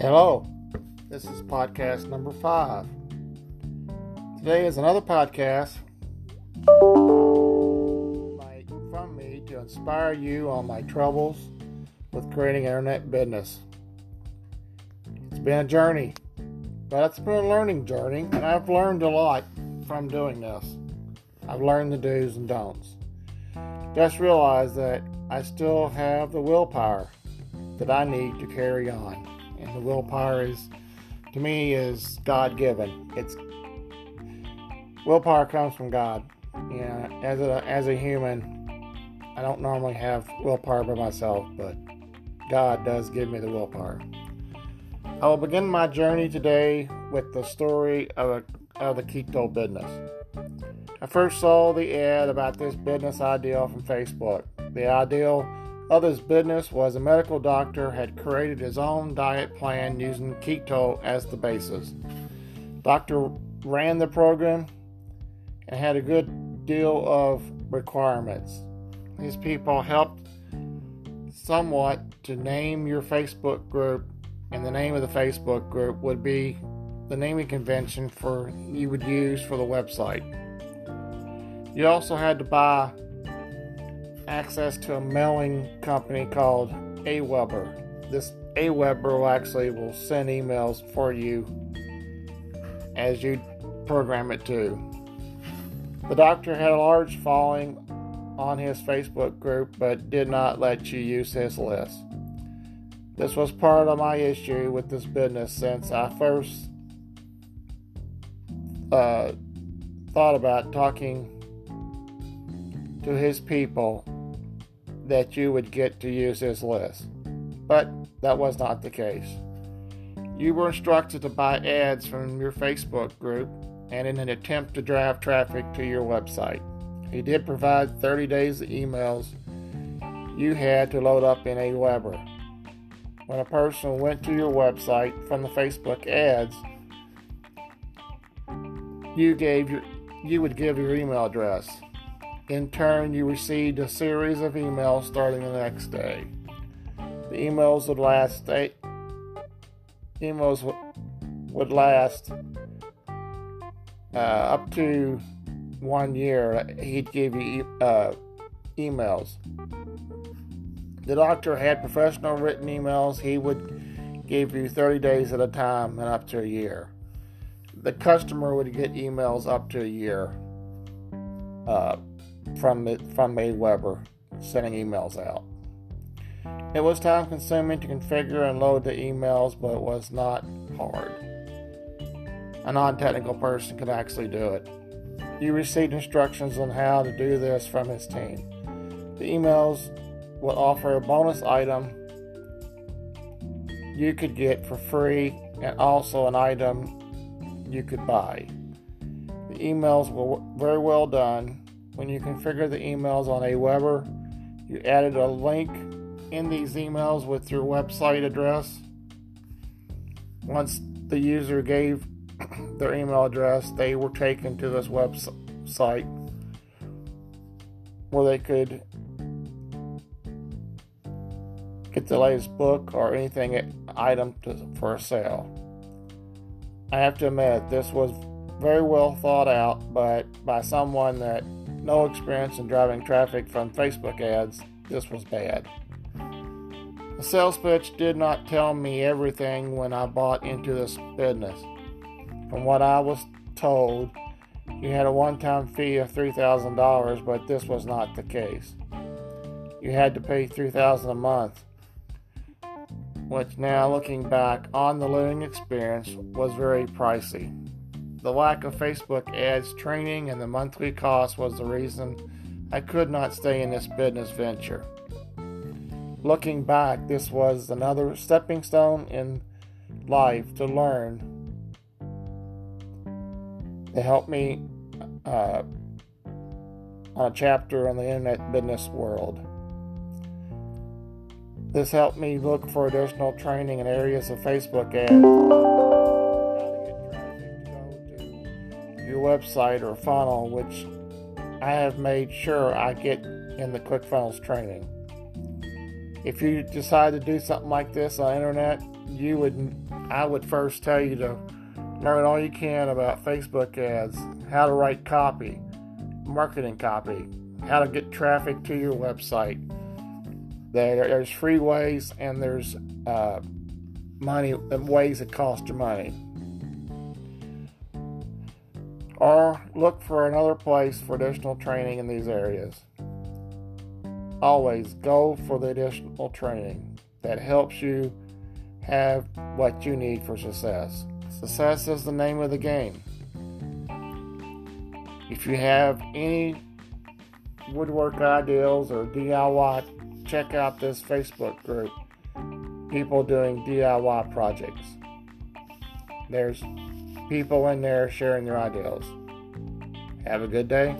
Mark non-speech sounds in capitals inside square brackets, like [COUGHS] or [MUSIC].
Hello, this is podcast number five. Today is another podcast from me to inspire you on my troubles with creating internet business. It's been a journey, but it's been a learning journey, and I've learned a lot from doing this. I've learned the do's and don'ts. Just realize that I still have the willpower that I need to carry on and the willpower is to me is God given. It's willpower comes from God. Yeah, as a as a human, I don't normally have willpower by myself, but God does give me the willpower. I will begin my journey today with the story of, a, of the keto business. I first saw the ad about this business idea from Facebook. The ideal Others' business was a medical doctor had created his own diet plan using keto as the basis. Doctor ran the program and had a good deal of requirements. These people helped somewhat to name your Facebook group, and the name of the Facebook group would be the naming convention for you would use for the website. You also had to buy access to a mailing company called Aweber. This Aweber will actually will send emails for you as you program it to. The doctor had a large following on his Facebook group but did not let you use his list. This was part of my issue with this business since I first uh, thought about talking to his people that you would get to use his list. But that was not the case. You were instructed to buy ads from your Facebook group and in an attempt to drive traffic to your website. He did provide 30 days of emails you had to load up in Aweber. When a person went to your website from the Facebook ads, you gave your you would give your email address. In turn, you received a series of emails starting the next day. The emails would last eight, emails would last uh, up to one year. He'd give you uh, emails. The doctor had professional written emails. He would give you 30 days at a time and up to a year. The customer would get emails up to a year. Uh, from from weber sending emails out. It was time consuming to configure and load the emails, but it was not hard. A non technical person could actually do it. You received instructions on how to do this from his team. The emails would offer a bonus item you could get for free and also an item you could buy. The emails were very well done when you configure the emails on Aweber, you added a link in these emails with your website address. Once the user gave [COUGHS] their email address, they were taken to this website where they could get the latest book or anything eh, item to, for a sale. I have to admit, this was very well thought out, but by someone that no experience in driving traffic from Facebook ads, this was bad. The sales pitch did not tell me everything when I bought into this business. From what I was told, you had a one time fee of $3,000, but this was not the case. You had to pay $3,000 a month, which now looking back on the learning experience was very pricey. The lack of Facebook ads training and the monthly cost was the reason I could not stay in this business venture. Looking back, this was another stepping stone in life to learn to help me uh, on a chapter on the internet business world. This helped me look for additional training in areas of Facebook ads. Your website or funnel, which I have made sure I get in the ClickFunnels training. If you decide to do something like this on internet, you would I would first tell you to learn all you can about Facebook ads, how to write copy, marketing copy, how to get traffic to your website. There, there's free ways and there's uh, money ways that cost you money. Or look for another place for additional training in these areas. Always go for the additional training that helps you have what you need for success. Success is the name of the game. If you have any woodwork ideals or DIY, check out this Facebook group. People doing DIY projects. There's people in there sharing their ideals. Have a good day.